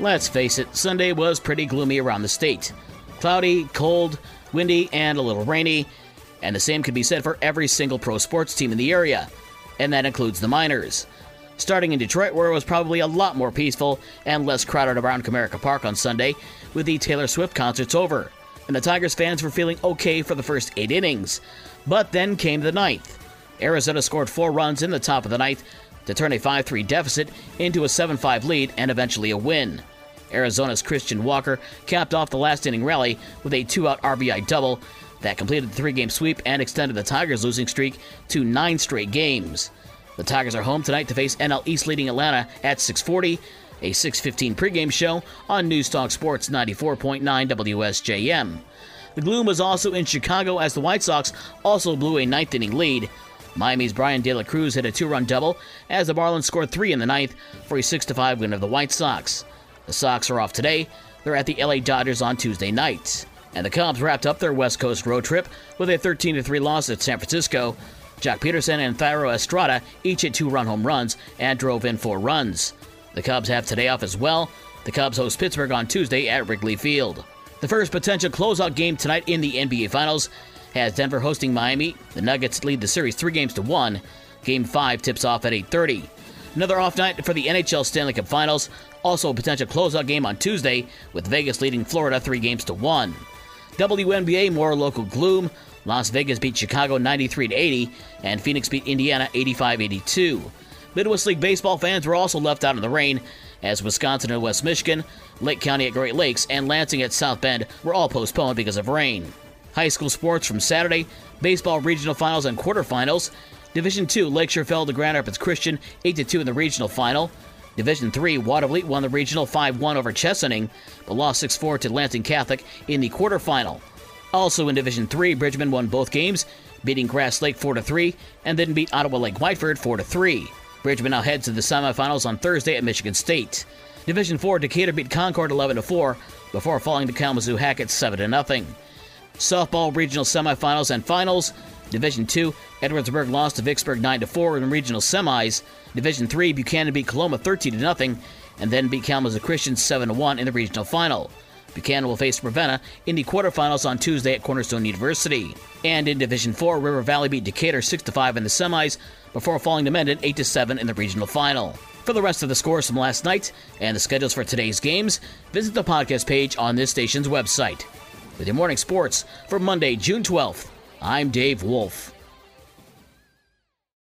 Let's face it, Sunday was pretty gloomy around the state. Cloudy, cold, windy, and a little rainy, and the same could be said for every single pro sports team in the area, and that includes the Miners. Starting in Detroit, where it was probably a lot more peaceful and less crowded around Comerica Park on Sunday, with the Taylor Swift concerts over, and the Tigers fans were feeling okay for the first eight innings. But then came the ninth. Arizona scored four runs in the top of the ninth to turn a 5 3 deficit into a 7 5 lead and eventually a win. Arizona's Christian Walker capped off the last inning rally with a two out RBI double that completed the three game sweep and extended the Tigers' losing streak to nine straight games. The Tigers are home tonight to face NL East leading Atlanta at 640, a 615 pregame show on Newstalk Sports 94.9 WSJM. The gloom was also in Chicago as the White Sox also blew a ninth inning lead. Miami's Bryan De La Cruz hit a two run double as the Marlins scored three in the ninth for a 6 5 win of the White Sox. The Sox are off today. They're at the LA Dodgers on Tuesday night. And the Cubs wrapped up their West Coast road trip with a 13 3 loss at San Francisco. Joc Pederson and Thairo Estrada each hit two run home runs and drove in four runs. The Cubs have today off as well. The Cubs host Pittsburgh on Tuesday at Wrigley Field. The first potential closeout game tonight in the NBA Finals has Denver hosting Miami. The Nuggets lead the series three games to one. Game five tips off at 8:30. Another off night for the NHL Stanley Cup Finals. Also a potential closeout game on Tuesday, with Vegas leading Florida three games to one. WNBA more local gloom. Las Vegas beat Chicago 93 80, and Phoenix beat Indiana 85 82. Midwest League baseball fans were also left out in the rain, as Wisconsin and West Michigan, Lake County at Great Lakes, and Lansing at South Bend were all postponed because of rain. High school sports from Saturday, baseball regional finals and quarterfinals. Division 2, Lakeshore fell to Grand Rapids Christian 8 2 in the regional final. Division 3, Watervliet won the regional 5 1 over Chesaning, but lost 6 4 to Lansing Catholic in the quarterfinal. Also in Division 3, Bridgman won both games, beating Grass Lake 4 3, and then beat Ottawa Lake Whiteford 4 3. Bridgman now heads to the semifinals on Thursday at Michigan State. Division 4, Decatur beat Concord 11 4 before falling to Kalamazoo Hackett 7 0. Softball regional semifinals and finals. Division 2, Edwardsburg lost to Vicksburg 9 4 in the regional semis. Division 3, Buchanan beat Coloma 13 0 and then beat Kalamazoo Christian 7 1 in the regional final. Buchanan will face Ravenna in the quarterfinals on Tuesday at Cornerstone University. And in Division 4, River Valley beat Decatur 6 5 in the semis before falling to Mendon 8 7 in the regional final. For the rest of the scores from last night and the schedules for today's games, visit the podcast page on this station's website. With your morning sports for Monday, June 12th, I'm Dave Wolf.